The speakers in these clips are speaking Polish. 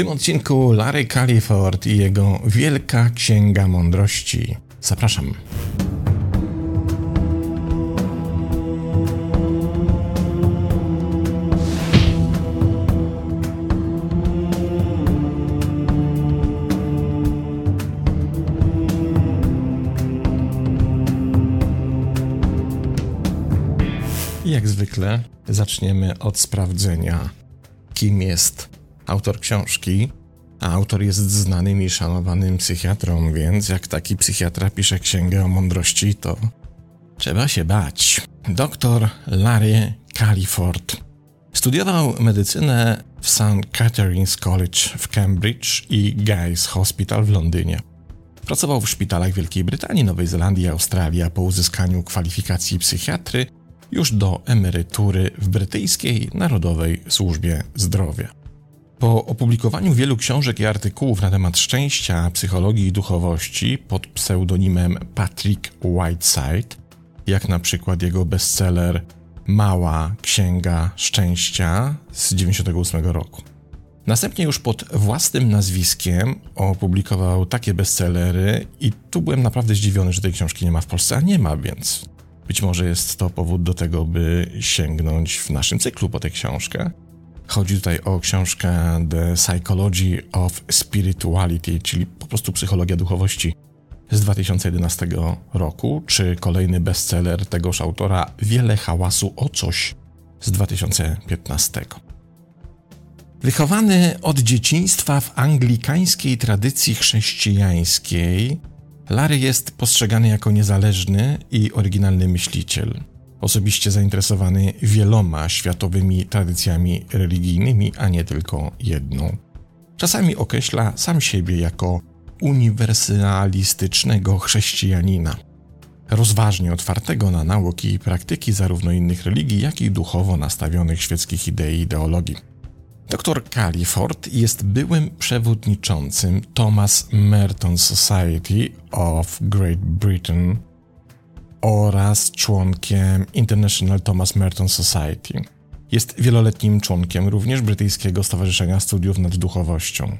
tym odcinku Larry Califord i jego Wielka Księga Mądrości. Zapraszam. Jak zwykle zaczniemy od sprawdzenia, kim jest autor książki. A autor jest znanym i szanowanym psychiatrą, więc jak taki psychiatra pisze księgę o mądrości, to trzeba się bać. Doktor Larry Califord studiował medycynę w St. Catherine's College w Cambridge i Guy's Hospital w Londynie. Pracował w szpitalach Wielkiej Brytanii, Nowej Zelandii, Australii, a po uzyskaniu kwalifikacji psychiatry już do emerytury w brytyjskiej Narodowej Służbie Zdrowia. Po opublikowaniu wielu książek i artykułów na temat szczęścia, psychologii i duchowości pod pseudonimem Patrick Whiteside, jak na przykład jego bestseller Mała Księga Szczęścia z 1998 roku. Następnie już pod własnym nazwiskiem opublikował takie bestsellery i tu byłem naprawdę zdziwiony, że tej książki nie ma w Polsce, a nie ma, więc być może jest to powód do tego, by sięgnąć w naszym cyklu po tę książkę. Chodzi tutaj o książkę The Psychology of Spirituality, czyli po prostu psychologia duchowości z 2011 roku, czy kolejny bestseller tegoż autora Wiele hałasu o coś z 2015. Wychowany od dzieciństwa w anglikańskiej tradycji chrześcijańskiej, Larry jest postrzegany jako niezależny i oryginalny myśliciel, osobiście zainteresowany wieloma światowymi tradycjami religijnymi, a nie tylko jedną. Czasami określa sam siebie jako uniwersalistycznego chrześcijanina, rozważnie otwartego na nauki i praktyki zarówno innych religii, jak i duchowo nastawionych świeckich idei i ideologii. Dr Califord jest byłym przewodniczącym Thomas Merton Society of Great Britain oraz członkiem International Thomas Merton Society. Jest wieloletnim członkiem również Brytyjskiego Stowarzyszenia Studiów nad Duchowością.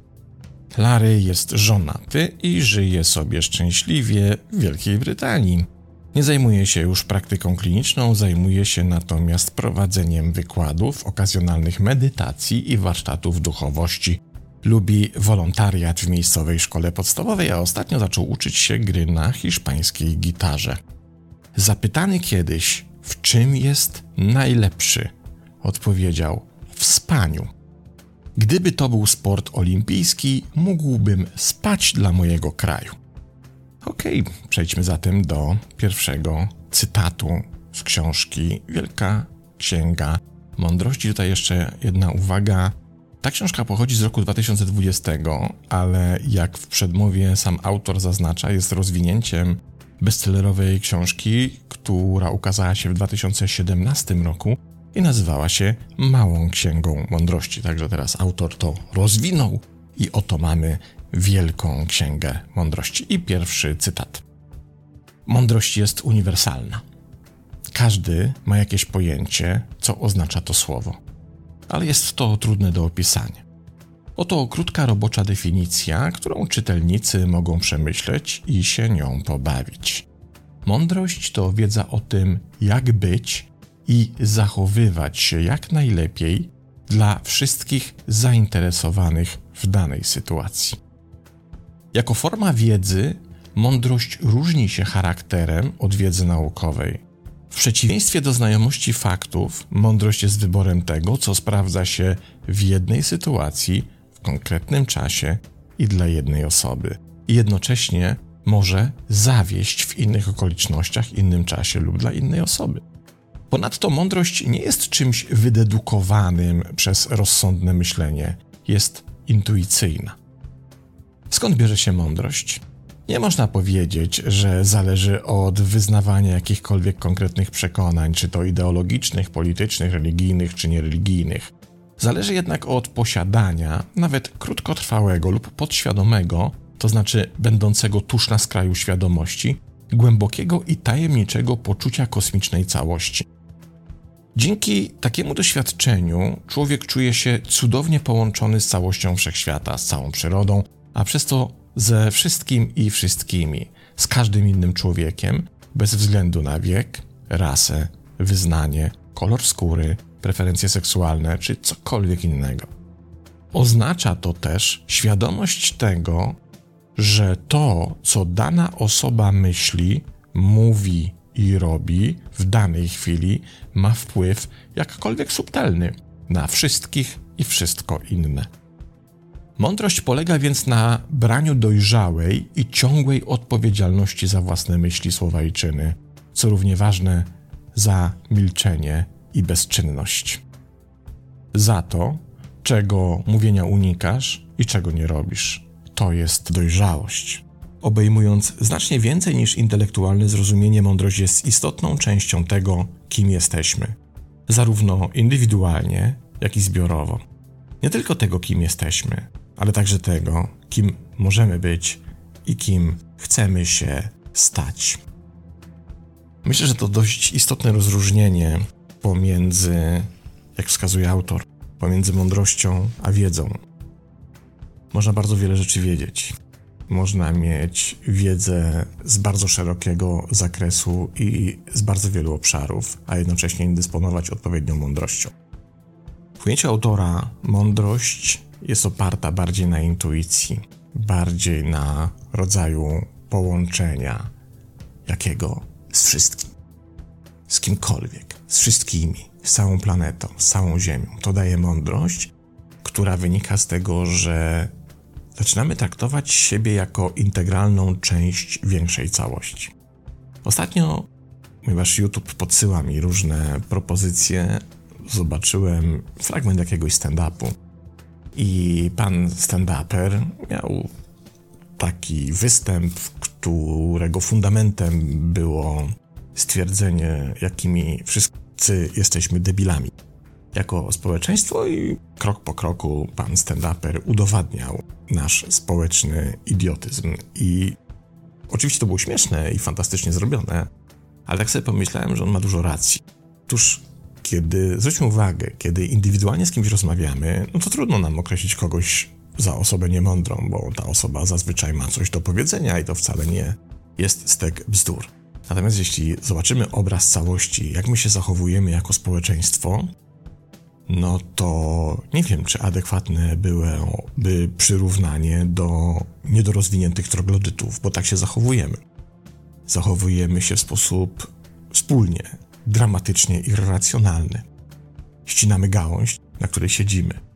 Larry jest żonaty i żyje sobie szczęśliwie w Wielkiej Brytanii. Nie zajmuje się już praktyką kliniczną, zajmuje się natomiast prowadzeniem wykładów, okazjonalnych medytacji i warsztatów duchowości. Lubi wolontariat w miejscowej szkole podstawowej, a ostatnio zaczął uczyć się gry na hiszpańskiej gitarze. Zapytany kiedyś, w czym jest najlepszy, odpowiedział: w spaniu. Gdyby to był sport olimpijski, mógłbym spać dla mojego kraju. Okej, okay, przejdźmy zatem do pierwszego cytatu z książki Wielka Księga Mądrości. Tutaj jeszcze jedna uwaga. Ta książka pochodzi z roku 2020, ale jak w przedmowie sam autor zaznacza, jest rozwinięciem bestsellerowej książki, która ukazała się w 2017 roku i nazywała się Małą Księgą Mądrości. Także teraz autor to rozwinął i oto mamy Wielką Księgę Mądrości. I pierwszy cytat. Mądrość jest uniwersalna. Każdy ma jakieś pojęcie, co oznacza to słowo, ale jest to trudne do opisania. Oto krótka robocza definicja, którą czytelnicy mogą przemyśleć i się nią pobawić. Mądrość to wiedza o tym, jak być i zachowywać się jak najlepiej dla wszystkich zainteresowanych w danej sytuacji. Jako forma wiedzy, mądrość różni się charakterem od wiedzy naukowej. W przeciwieństwie do znajomości faktów, mądrość jest wyborem tego, co sprawdza się w jednej sytuacji, w konkretnym czasie i dla jednej osoby. I jednocześnie może zawieść w innych okolicznościach, innym czasie lub dla innej osoby. Ponadto mądrość nie jest czymś wydedukowanym przez rozsądne myślenie, jest intuicyjna. Skąd bierze się mądrość? Nie można powiedzieć, że zależy od wyznawania jakichkolwiek konkretnych przekonań, czy to ideologicznych, politycznych, religijnych czy niereligijnych. Zależy jednak od posiadania, nawet krótkotrwałego lub podświadomego, to znaczy będącego tuż na skraju świadomości, głębokiego i tajemniczego poczucia kosmicznej całości. Dzięki takiemu doświadczeniu człowiek czuje się cudownie połączony z całością wszechświata, z całą przyrodą, a przez to ze wszystkim i wszystkimi, z każdym innym człowiekiem, bez względu na wiek, rasę, wyznanie, kolor skóry, preferencje seksualne czy cokolwiek innego. Oznacza to też świadomość tego, że to, co dana osoba myśli, mówi i robi w danej chwili, ma wpływ, jakkolwiek subtelny, na wszystkich i wszystko inne. Mądrość polega więc na braniu dojrzałej i ciągłej odpowiedzialności za własne myśli, słowa i czyny, co równie ważne za milczenie i bezczynność. Za to, czego mówienia unikasz i czego nie robisz. To jest dojrzałość. Obejmując znacznie więcej niż intelektualne zrozumienie, mądrość jest istotną częścią tego, kim jesteśmy, zarówno indywidualnie, jak i zbiorowo. Nie tylko tego, kim jesteśmy, ale także tego, kim możemy być i kim chcemy się stać. Myślę, że to dość istotne rozróżnienie pomiędzy, jak wskazuje autor, pomiędzy mądrością a wiedzą. Można bardzo wiele rzeczy wiedzieć. Można mieć wiedzę z bardzo szerokiego zakresu i z bardzo wielu obszarów, a jednocześnie nie dysponować odpowiednią mądrością. W ujęciu autora mądrość jest oparta bardziej na intuicji, bardziej na rodzaju połączenia jakiego z wszystkim, z kimkolwiek, z wszystkimi, z całą planetą, z całą Ziemią. To daje mądrość, która wynika z tego, że zaczynamy traktować siebie jako integralną część większej całości. Ostatnio, ponieważ YouTube podsyła mi różne propozycje, zobaczyłem fragment jakiegoś stand-upu. I pan stand-uper miał taki występ, którego fundamentem było stwierdzenie, jakimi wszyscy jesteśmy debilami. Jako społeczeństwo i krok po kroku pan stand-uper udowadniał nasz społeczny idiotyzm. I oczywiście to było śmieszne i fantastycznie zrobione, ale tak sobie pomyślałem, że on ma dużo racji. Otóż kiedy, zwróćmy uwagę, kiedy indywidualnie z kimś rozmawiamy, no to trudno nam określić kogoś za osobę niemądrą, bo ta osoba zazwyczaj ma coś do powiedzenia i to wcale nie jest stek bzdur. Natomiast jeśli zobaczymy obraz całości, jak my się zachowujemy jako społeczeństwo, no to nie wiem, czy adekwatne byłoby przyrównanie do niedorozwiniętych troglodytów, bo tak się zachowujemy. Zachowujemy się w sposób wspólnie, dramatycznie irracjonalny. Ścinamy gałąź, na której siedzimy.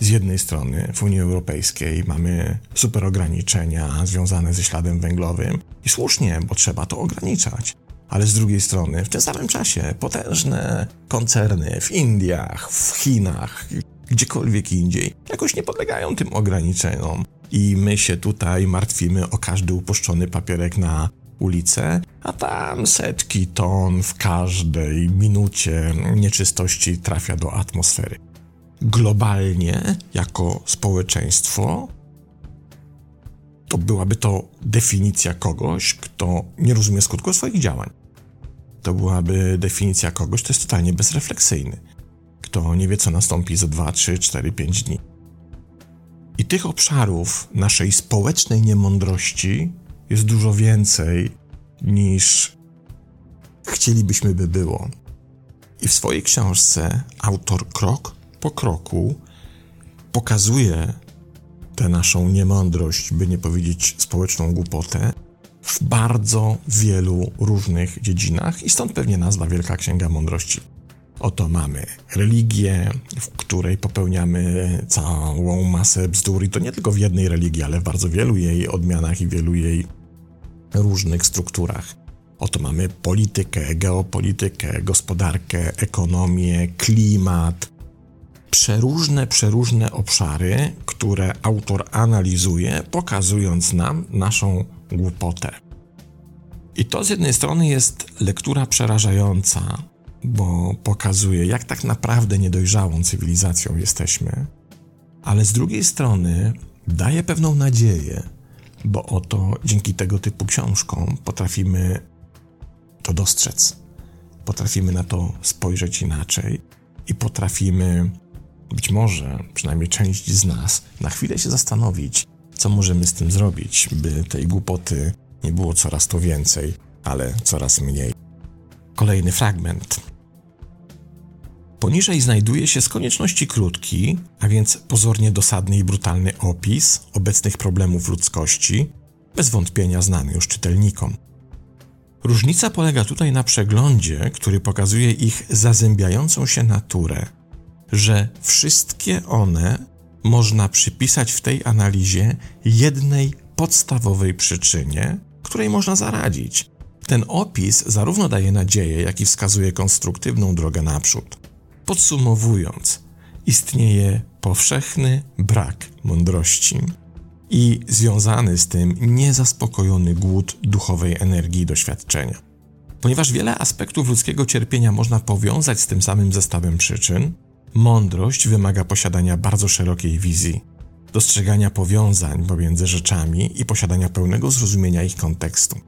Z jednej strony w Unii Europejskiej mamy super ograniczenia związane ze śladem węglowym i słusznie, bo trzeba to ograniczać. Ale z drugiej strony, w tym samym czasie, potężne koncerny w Indiach, w Chinach, gdziekolwiek indziej, jakoś nie podlegają tym ograniczeniom. I my się tutaj martwimy o każdy upuszczony papierek na ulicę, a tam setki ton w każdej minucie nieczystości trafia do atmosfery. Globalnie, jako społeczeństwo, to byłaby to definicja kogoś, kto nie rozumie skutku swoich działań. To byłaby definicja kogoś, kto jest totalnie bezrefleksyjny, kto nie wie, co nastąpi za 2, 3, 4, 5 dni. I tych obszarów naszej społecznej niemądrości jest dużo więcej niż chcielibyśmy by było. I w swojej książce autor krok po kroku pokazuje tę naszą niemądrość, by nie powiedzieć społeczną głupotę, w bardzo wielu różnych dziedzinach i stąd pewnie nazwa Wielka Księga Mądrości. Oto mamy religię, w której popełniamy całą masę bzdur i to nie tylko w jednej religii, ale w bardzo wielu jej odmianach i wielu jej różnych strukturach. Oto mamy politykę, geopolitykę, gospodarkę, ekonomię, klimat. Przeróżne, przeróżne obszary, które autor analizuje, pokazując nam naszą głupotę. I to z jednej strony jest lektura przerażająca, bo pokazuje, jak tak naprawdę niedojrzałą cywilizacją jesteśmy, ale z drugiej strony daje pewną nadzieję, bo oto dzięki tego typu książkom potrafimy to dostrzec. potrafimy na to spojrzeć inaczej i potrafimy, być może, przynajmniej część z nas, na chwilę się zastanowić, co możemy z tym zrobić, by tej głupoty nie było coraz to więcej, ale coraz mniej. Kolejny fragment. Poniżej znajduje się z konieczności krótki, a więc pozornie dosadny i brutalny opis obecnych problemów ludzkości, bez wątpienia znany już czytelnikom. Różnica polega tutaj na przeglądzie, który pokazuje ich zazębiającą się naturę, że wszystkie one można przypisać w tej analizie jednej podstawowej przyczynie, której można zaradzić. Ten opis zarówno daje nadzieję, jak i wskazuje konstruktywną drogę naprzód. Podsumowując, istnieje powszechny brak mądrości i związany z tym niezaspokojony głód duchowej energii i doświadczenia. Ponieważ wiele aspektów ludzkiego cierpienia można powiązać z tym samym zestawem przyczyn, mądrość wymaga posiadania bardzo szerokiej wizji, dostrzegania powiązań pomiędzy rzeczami i posiadania pełnego zrozumienia ich kontekstu.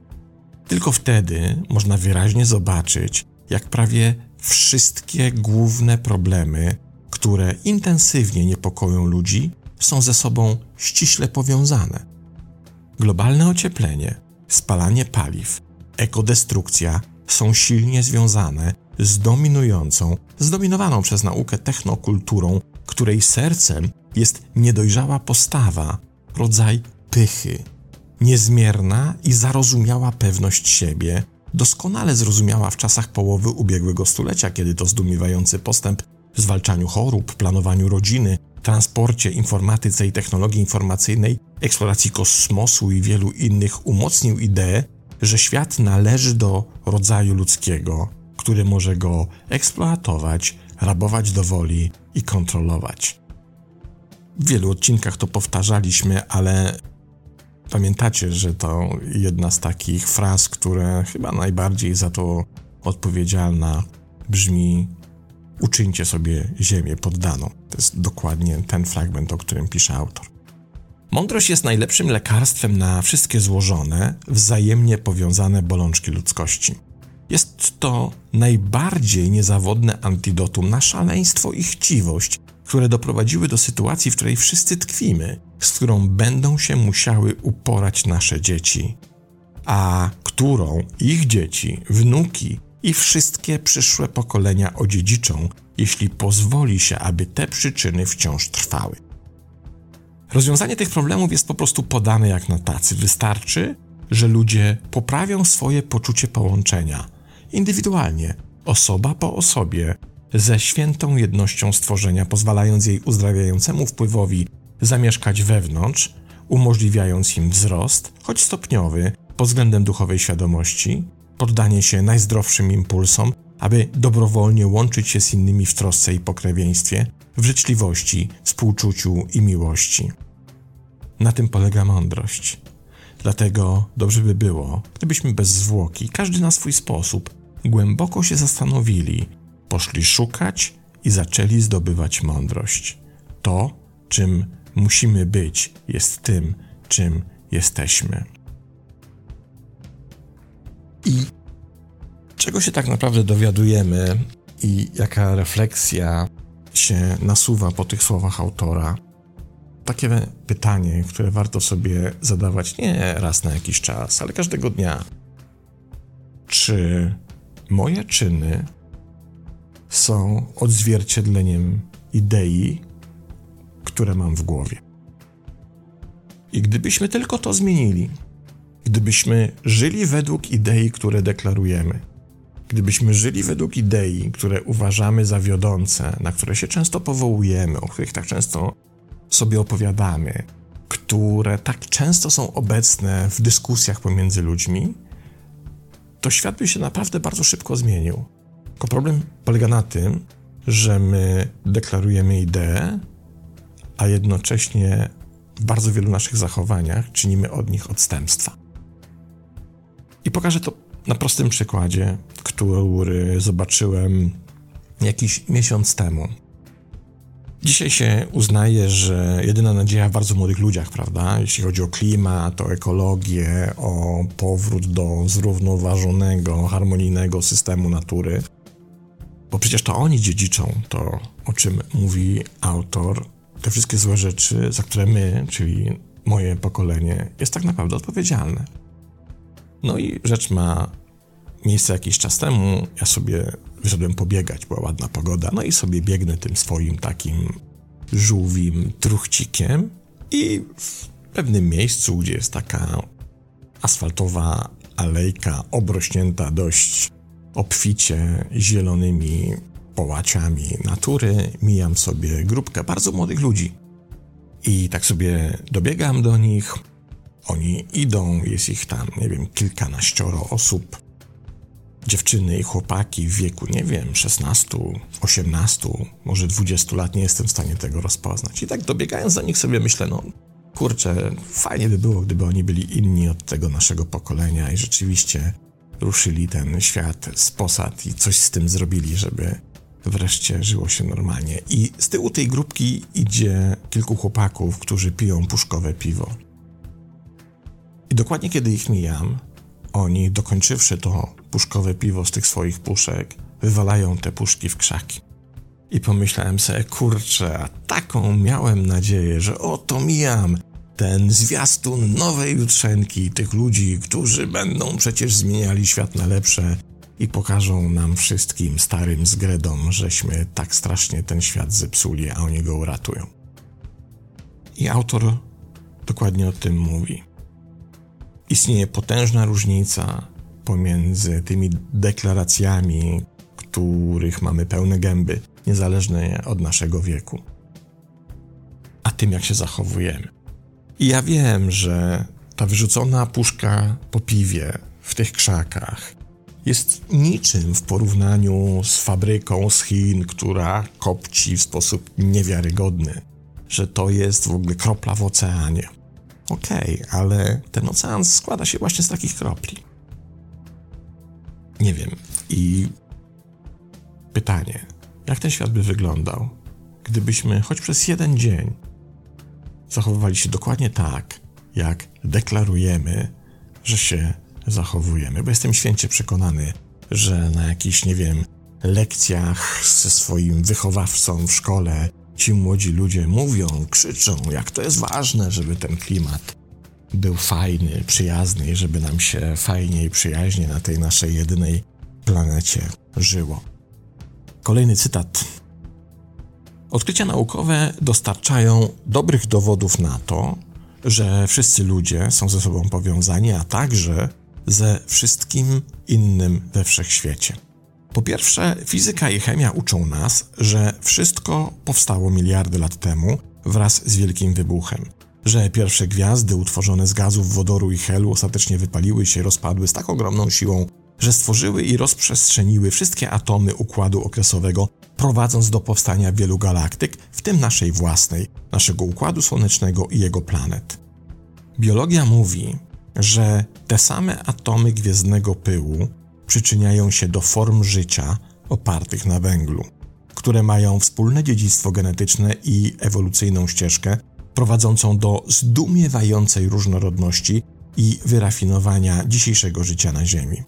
Tylko wtedy można wyraźnie zobaczyć, jak prawie wszystkie główne problemy, które intensywnie niepokoją ludzi, są ze sobą ściśle powiązane. Globalne ocieplenie, spalanie paliw, ekodestrukcja są silnie związane z dominującą, zdominowaną przez naukę technokulturą, której sercem jest niedojrzała postawa, rodzaj pychy, niezmierna i zarozumiała pewność siebie, doskonale zrozumiała w czasach połowy ubiegłego stulecia, kiedy to zdumiewający postęp w zwalczaniu chorób, planowaniu rodziny, transporcie, informatyce i technologii informacyjnej, eksploracji kosmosu i wielu innych umocnił ideę, że świat należy do rodzaju ludzkiego, który może go eksploatować, rabować do woli i kontrolować. W wielu odcinkach to powtarzaliśmy, ale pamiętacie, że to jedna z takich fraz, które chyba najbardziej za to odpowiedzialna brzmi uczyńcie sobie ziemię poddaną. To jest dokładnie ten fragment, o którym pisze autor. Mądrość jest najlepszym lekarstwem na wszystkie złożone, wzajemnie powiązane bolączki ludzkości. Jest to najbardziej niezawodne antidotum na szaleństwo i chciwość, które doprowadziły do sytuacji, w której wszyscy tkwimy, z którą będą się musiały uporać nasze dzieci, a którą ich dzieci, wnuki i wszystkie przyszłe pokolenia odziedziczą, jeśli pozwoli się, aby te przyczyny wciąż trwały. Rozwiązanie tych problemów jest po prostu podane jak na tacy. Wystarczy, że ludzie poprawią swoje poczucie połączenia indywidualnie, osoba po osobie, ze świętą jednością stworzenia, pozwalając jej uzdrawiającemu wpływowi zamieszkać wewnątrz, umożliwiając im wzrost, choć stopniowy, pod względem duchowej świadomości, poddanie się najzdrowszym impulsom, aby dobrowolnie łączyć się z innymi w trosce i pokrewieństwie, w życzliwości, współczuciu i miłości. Na tym polega mądrość. Dlatego dobrze by było, gdybyśmy bez zwłoki, każdy na swój sposób, głęboko się zastanowili, poszli szukać i zaczęli zdobywać mądrość. To, czym musimy być, jest tym, czym jesteśmy. I czego się tak naprawdę dowiadujemy i jaka refleksja się nasuwa po tych słowach autora? Takie pytanie, które warto sobie zadawać nie raz na jakiś czas, ale każdego dnia. Czy moje czyny są odzwierciedleniem idei, które mam w głowie? I gdybyśmy tylko to zmienili, Gdybyśmy żyli według idei, które deklarujemy, gdybyśmy żyli według idei, które uważamy za wiodące, na które się często powołujemy, o których tak często sobie opowiadamy, które tak często są obecne w dyskusjach pomiędzy ludźmi, to świat by się naprawdę bardzo szybko zmienił. Tylko problem polega na tym, że my deklarujemy ideę, a jednocześnie w bardzo wielu naszych zachowaniach czynimy od nich odstępstwa. I pokażę to na prostym przykładzie, który zobaczyłem jakiś miesiąc temu. Dzisiaj się uznaje, że jedyna nadzieja w bardzo młodych ludziach, prawda? Jeśli chodzi o klimat, o ekologię, o powrót do zrównoważonego, harmonijnego systemu natury. Bo przecież to oni dziedziczą to, o czym mówi autor, te wszystkie złe rzeczy, za które my, czyli moje pokolenie, jest tak naprawdę odpowiedzialne. No i rzecz ma miejsce jakiś czas temu. Ja sobie wyszedłem pobiegać, była ładna pogoda, no i sobie biegnę tym swoim takim żółwim truchcikiem i w pewnym miejscu, gdzie jest taka asfaltowa alejka obrośnięta dość obficie zielonymi połaciami natury, mijam sobie grupkę bardzo młodych ludzi. I tak sobie dobiegam do nich. Oni idą, jest ich tam, nie wiem, kilkanaścioro osób dziewczyny i chłopaki w wieku, nie wiem, 16, 18, może 20 lat, nie jestem w stanie tego rozpoznać. I tak dobiegając do nich sobie myślę, no kurczę, fajnie by było, gdyby oni byli inni od tego naszego pokolenia i rzeczywiście ruszyli ten świat z posad i coś z tym zrobili, żeby wreszcie żyło się normalnie. I z tyłu tej grupki idzie kilku chłopaków, którzy piją puszkowe piwo. I dokładnie kiedy ich mijam, oni, dokończywszy to puszkowe piwo z tych swoich puszek, wywalają te puszki w krzaki. I pomyślałem sobie, kurczę, a taką miałem nadzieję, że oto mijam ten zwiastun nowej jutrzenki, tych ludzi, którzy będą przecież zmieniali świat na lepsze i pokażą nam wszystkim, starym zgredom, żeśmy tak strasznie ten świat zepsuli, a oni go uratują. I autor dokładnie o tym mówi istnieje potężna różnica pomiędzy tymi deklaracjami, których mamy pełne gęby, niezależnie od naszego wieku, a tym, jak się zachowujemy. I ja wiem, że ta wyrzucona puszka po piwie w tych krzakach jest niczym w porównaniu z fabryką z Chin, która kopci w sposób niewiarygodny, że to jest w ogóle kropla w oceanie. Okej, okay, ale ten ocean składa się właśnie z takich kropli. Nie wiem. I pytanie, jak ten świat by wyglądał, gdybyśmy choć przez jeden dzień zachowywali się dokładnie tak, jak deklarujemy, że się zachowujemy? Bo jestem święcie przekonany, że na jakichś, nie wiem, lekcjach ze swoim wychowawcą w szkole Ci młodzi ludzie mówią, krzyczą, jak to jest ważne, żeby ten klimat był fajny, przyjazny i żeby nam się fajnie i przyjaźnie na tej naszej jedynej planecie żyło. Kolejny cytat. Odkrycia naukowe dostarczają dobrych dowodów na to, że wszyscy ludzie są ze sobą powiązani, a także ze wszystkim innym we wszechświecie. Po pierwsze, fizyka i chemia uczą nas, że wszystko powstało miliardy lat temu wraz z wielkim wybuchem. Że pierwsze gwiazdy utworzone z gazów wodoru i helu ostatecznie wypaliły się rozpadły z tak ogromną siłą, że stworzyły i rozprzestrzeniły wszystkie atomy układu okresowego, prowadząc do powstania wielu galaktyk, w tym naszej własnej, naszego układu słonecznego i jego planet. Biologia mówi, że te same atomy gwiezdnego pyłu przyczyniają się do form życia opartych na węglu, które mają wspólne dziedzictwo genetyczne i ewolucyjną ścieżkę prowadzącą do zdumiewającej różnorodności i wyrafinowania dzisiejszego życia na Ziemi.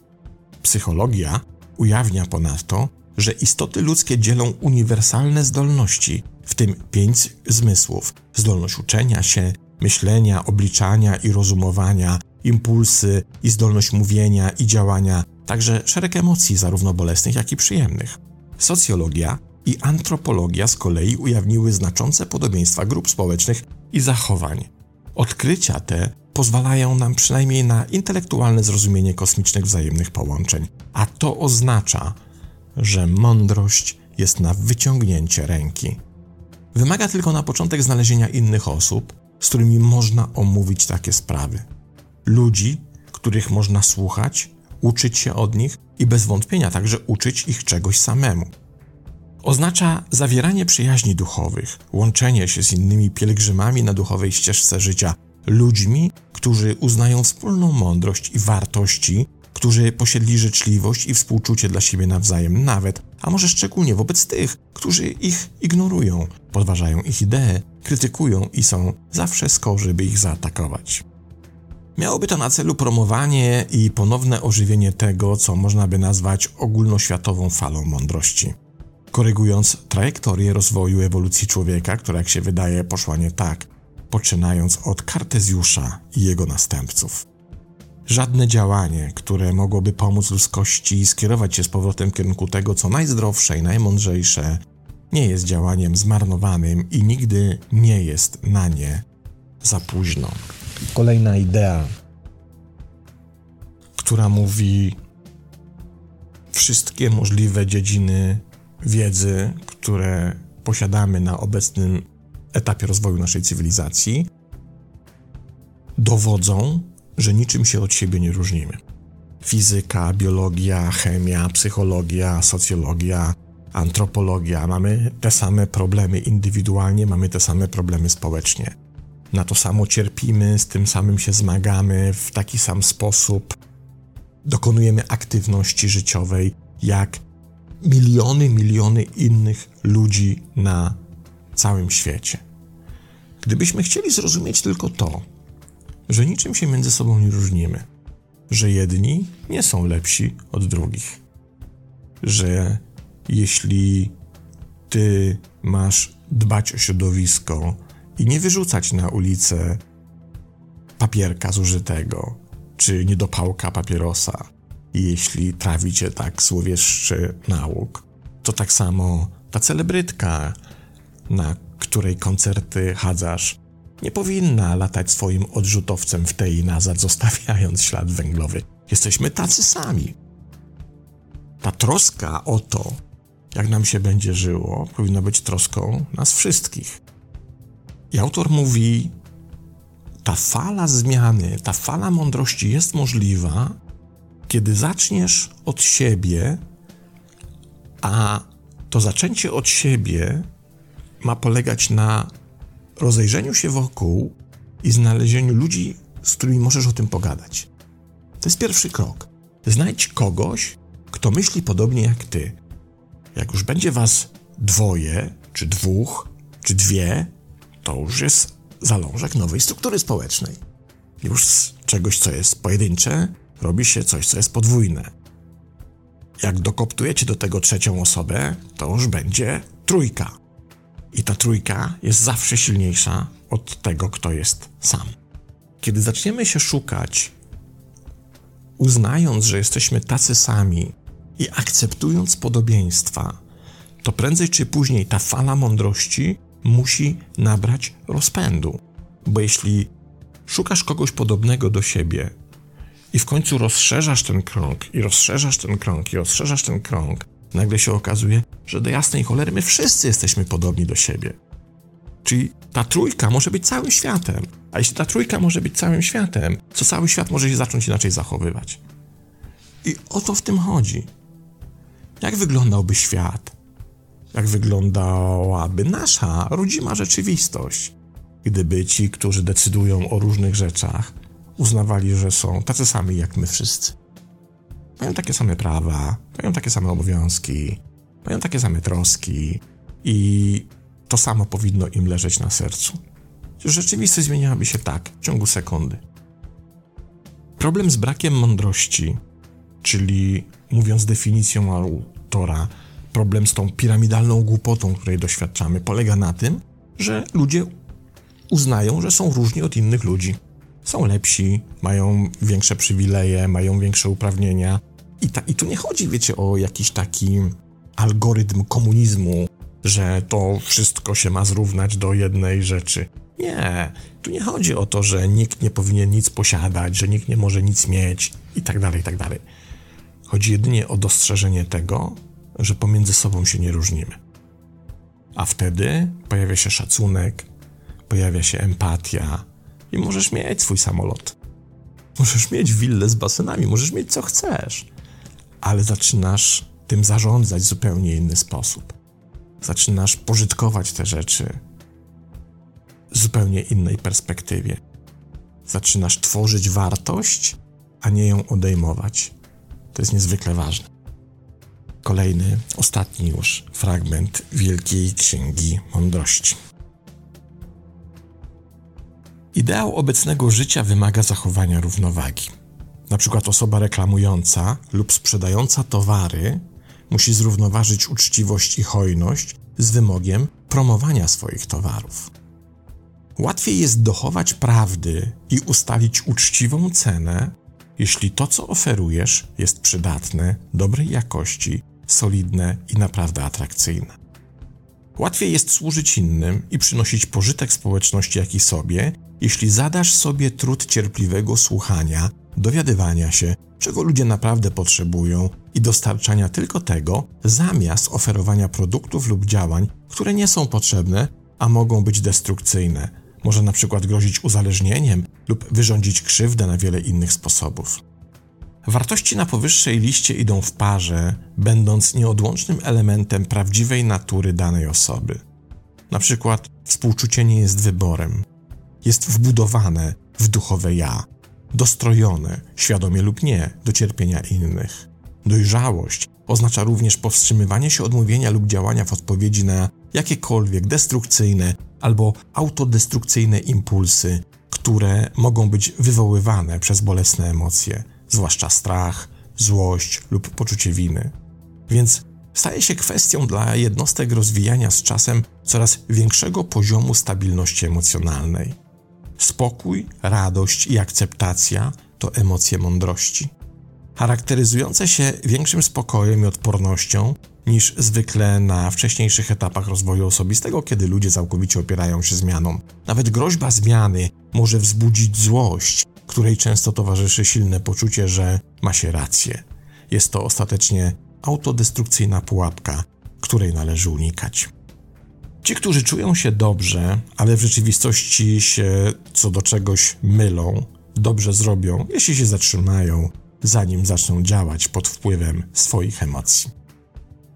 Psychologia ujawnia ponadto, że istoty ludzkie dzielą uniwersalne zdolności, w tym pięć zmysłów: zdolność uczenia się, myślenia, obliczania i rozumowania, impulsy i zdolność mówienia i działania, także szereg emocji, zarówno bolesnych, jak i przyjemnych. Socjologia i antropologia z kolei ujawniły znaczące podobieństwa grup społecznych i zachowań. Odkrycia te pozwalają nam przynajmniej na intelektualne zrozumienie kosmicznych wzajemnych połączeń, a to oznacza, że mądrość jest na wyciągnięcie ręki. Wymaga tylko na początek znalezienia innych osób, z którymi można omówić takie sprawy. Ludzi, których można słuchać uczyć się od nich i bez wątpienia także uczyć ich czegoś samemu. Oznacza zawieranie przyjaźni duchowych, łączenie się z innymi pielgrzymami na duchowej ścieżce życia, ludźmi, którzy uznają wspólną mądrość i wartości, którzy posiedli życzliwość i współczucie dla siebie nawzajem, nawet, a może szczególnie wobec tych, którzy ich ignorują, podważają ich idee, krytykują i są zawsze skorzy, by ich zaatakować. Miałoby to na celu promowanie i ponowne ożywienie tego, co można by nazwać ogólnoświatową falą mądrości. Korygując trajektorię rozwoju ewolucji człowieka, która jak się wydaje poszła nie tak, poczynając od Kartezjusza i jego następców. Żadne działanie, które mogłoby pomóc ludzkości skierować się z powrotem w kierunku tego, co najzdrowsze i najmądrzejsze, nie jest działaniem zmarnowanym i nigdy nie jest na nie za późno. Kolejna idea, która mówi wszystkie możliwe dziedziny wiedzy, które posiadamy na obecnym etapie rozwoju naszej cywilizacji, dowodzą, że niczym się od siebie nie różnimy. Fizyka, biologia, chemia, psychologia, socjologia, antropologia mamy te same problemy indywidualnie, mamy te same problemy społecznie. Na to samo cierpimy, z tym samym się zmagamy, w taki sam sposób dokonujemy aktywności życiowej, jak miliony, miliony innych ludzi na całym świecie. Gdybyśmy chcieli zrozumieć tylko to, że niczym się między sobą nie różnimy, że jedni nie są lepsi od drugich, że jeśli ty masz dbać o środowisko i nie wyrzucać na ulicę papierka zużytego czy niedopałka papierosa, jeśli trawi cię tak złowieszczy nauk, to tak samo ta celebrytka, na której koncerty chadzasz, nie powinna latać swoim odrzutowcem w tej nazad, zostawiając ślad węglowy. Jesteśmy tacy sami. Ta troska o to, jak nam się będzie żyło, powinna być troską nas wszystkich. I autor mówi, ta fala zmiany, ta fala mądrości jest możliwa, kiedy zaczniesz od siebie, a to zaczęcie od siebie ma polegać na rozejrzeniu się wokół i znalezieniu ludzi, z którymi możesz o tym pogadać. To jest pierwszy krok. Znajdź kogoś, kto myśli podobnie jak ty. Jak już będzie was dwoje, czy dwóch, czy dwie, to już jest zalążek nowej struktury społecznej. Już z czegoś, co jest pojedyncze, robi się coś, co jest podwójne. Jak dokoptujecie do tego trzecią osobę, to już będzie trójka. I ta trójka jest zawsze silniejsza od tego, kto jest sam. Kiedy zaczniemy się szukać, uznając, że jesteśmy tacy sami i akceptując podobieństwa, to prędzej czy później ta fala mądrości musi nabrać rozpędu. Bo jeśli szukasz kogoś podobnego do siebie i w końcu rozszerzasz ten krąg, i rozszerzasz ten krąg, i rozszerzasz ten krąg, nagle się okazuje, że do jasnej cholery my wszyscy jesteśmy podobni do siebie. Czyli ta trójka może być całym światem. A jeśli ta trójka może być całym światem, to cały świat może się zacząć inaczej zachowywać. I o to w tym chodzi. Jak wyglądałby świat? Jak wyglądałaby nasza rodzima rzeczywistość, gdyby ci, którzy decydują o różnych rzeczach, uznawali, że są tacy sami jak my wszyscy? mają takie same prawa, mają takie same obowiązki, mają takie same troski i to samo powinno im leżeć na sercu. Rzeczywistość zmieniałaby się tak w ciągu sekundy. Problem z brakiem mądrości, czyli mówiąc definicją autora, problem z tą piramidalną głupotą, której doświadczamy, polega na tym, że ludzie uznają, że są różni od innych ludzi są lepsi, mają większe przywileje, mają większe uprawnienia. I, ta, I tu nie chodzi, wiecie, o jakiś taki algorytm komunizmu, że to wszystko się ma zrównać do jednej rzeczy. Nie, tu nie chodzi o to, że nikt nie powinien nic posiadać, że nikt nie może nic mieć i tak dalej, i tak dalej. Chodzi jedynie o dostrzeżenie tego, że pomiędzy sobą się nie różnimy. A wtedy pojawia się szacunek, pojawia się empatia, i możesz mieć swój samolot. Możesz mieć willę z basenami, możesz mieć co chcesz, ale zaczynasz tym zarządzać w zupełnie inny sposób. Zaczynasz pożytkować te rzeczy w zupełnie innej perspektywie. Zaczynasz tworzyć wartość, a nie ją odejmować. To jest niezwykle ważne. Kolejny, ostatni już fragment Wielkiej Księgi Mądrości. Ideał obecnego życia wymaga zachowania równowagi. Na przykład osoba reklamująca lub sprzedająca towary musi zrównoważyć uczciwość i hojność z wymogiem promowania swoich towarów. Łatwiej jest dochować prawdy i ustalić uczciwą cenę, jeśli to, co oferujesz, jest przydatne, dobrej jakości, solidne i naprawdę atrakcyjne. Łatwiej jest służyć innym i przynosić pożytek społeczności, jak i sobie, jeśli zadasz sobie trud cierpliwego słuchania, dowiadywania się, czego ludzie naprawdę potrzebują i dostarczania tylko tego, zamiast oferowania produktów lub działań, które nie są potrzebne, a mogą być destrukcyjne. Może na przykład grozić uzależnieniem lub wyrządzić krzywdę na wiele innych sposobów. Wartości na powyższej liście idą w parze, będąc nieodłącznym elementem prawdziwej natury danej osoby. Na przykład współczucie nie jest wyborem, jest wbudowane w duchowe ja, dostrojone, świadomie lub nie, do cierpienia innych. Dojrzałość oznacza również powstrzymywanie się od mówienia lub działania w odpowiedzi na jakiekolwiek destrukcyjne albo autodestrukcyjne impulsy, które mogą być wywoływane przez bolesne emocje, zwłaszcza strach, złość lub poczucie winy. Więc staje się kwestią dla jednostek rozwijania z czasem coraz większego poziomu stabilności emocjonalnej. Spokój, radość i akceptacja to emocje mądrości, charakteryzujące się większym spokojem i odpornością niż zwykle na wcześniejszych etapach rozwoju osobistego, kiedy ludzie całkowicie opierają się zmianom. Nawet groźba zmiany może wzbudzić złość, której często towarzyszy silne poczucie, że ma się rację. Jest to ostatecznie autodestrukcyjna pułapka, której należy unikać. Ci, którzy czują się dobrze, ale w rzeczywistości się co do czegoś mylą, dobrze zrobią, jeśli się zatrzymają, zanim zaczną działać pod wpływem swoich emocji.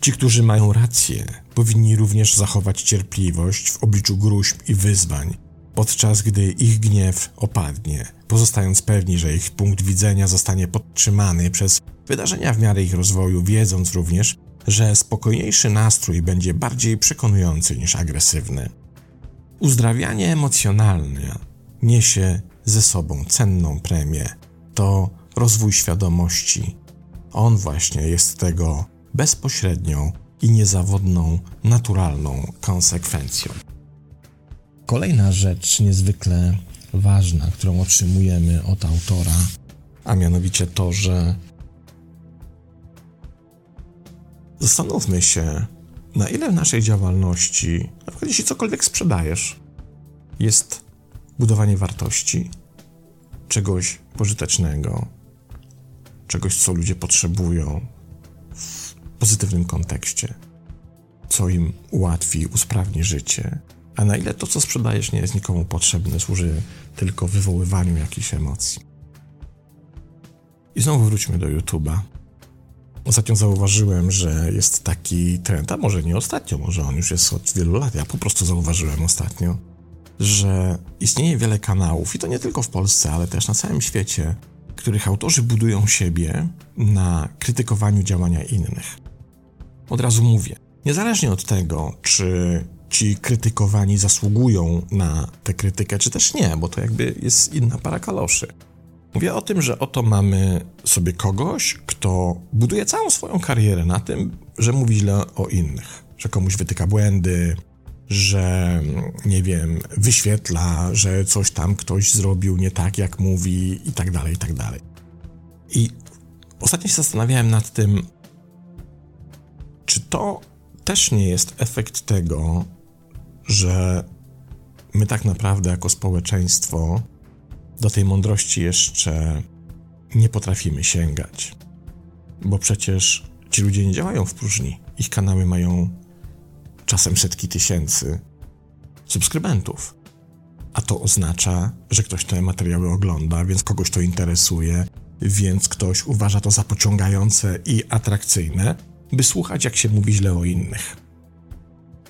Ci, którzy mają rację, powinni również zachować cierpliwość w obliczu gruźb i wyzwań, podczas gdy ich gniew opadnie, pozostając pewni, że ich punkt widzenia zostanie podtrzymany przez wydarzenia w miarę ich rozwoju, wiedząc również, że spokojniejszy nastrój będzie bardziej przekonujący niż agresywny. Uzdrawianie emocjonalne niesie ze sobą cenną premię. To rozwój świadomości. On właśnie jest tego bezpośrednią i niezawodną, naturalną konsekwencją. Kolejna rzecz niezwykle ważna, którą otrzymujemy od autora, a mianowicie to, że zastanówmy się, na ile w naszej działalności, na przykład jeśli cokolwiek sprzedajesz, jest budowanie wartości, czegoś pożytecznego, czegoś, co ludzie potrzebują w pozytywnym kontekście, co im ułatwi, usprawni życie, a na ile to, co sprzedajesz, nie jest nikomu potrzebne, służy tylko wywoływaniu jakichś emocji. I znowu wróćmy do YouTube'a. Ostatnio zauważyłem, że jest taki trend, a może nie ostatnio, może on już jest od wielu lat. Ja po prostu zauważyłem ostatnio, że istnieje wiele kanałów, i to nie tylko w Polsce, ale też na całym świecie, których autorzy budują siebie na krytykowaniu działania innych. Od razu mówię, niezależnie od tego, czy ci krytykowani zasługują na tę krytykę, czy też nie, bo to jakby jest inna para kaloszy. Mówię o tym, że oto mamy sobie kogoś, kto buduje całą swoją karierę na tym, że mówi źle o innych, że komuś wytyka błędy, że nie wiem, wyświetla, że coś tam ktoś zrobił nie tak, jak mówi, i tak dalej, i tak dalej. I ostatnio się zastanawiałem nad tym, czy to też nie jest efekt tego, że my tak naprawdę jako społeczeństwo do tej mądrości jeszcze nie potrafimy sięgać. Bo przecież ci ludzie nie działają w próżni. Ich kanały mają czasem setki tysięcy subskrybentów. A to oznacza, że ktoś te materiały ogląda, więc kogoś to interesuje, więc ktoś uważa to za pociągające i atrakcyjne, by słuchać, jak się mówi źle o innych.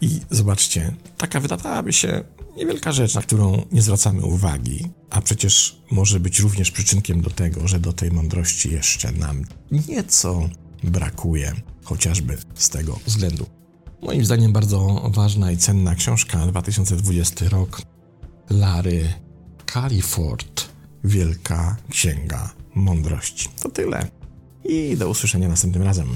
I zobaczcie, taka wydawałaby się niewielka rzecz, na którą nie zwracamy uwagi, a przecież może być również przyczynkiem do tego, że do tej mądrości jeszcze nam nieco brakuje, chociażby z tego względu. Moim zdaniem bardzo ważna i cenna książka 2020 rok Lary Califord Wielka Księga Mądrości. To tyle i do usłyszenia następnym razem.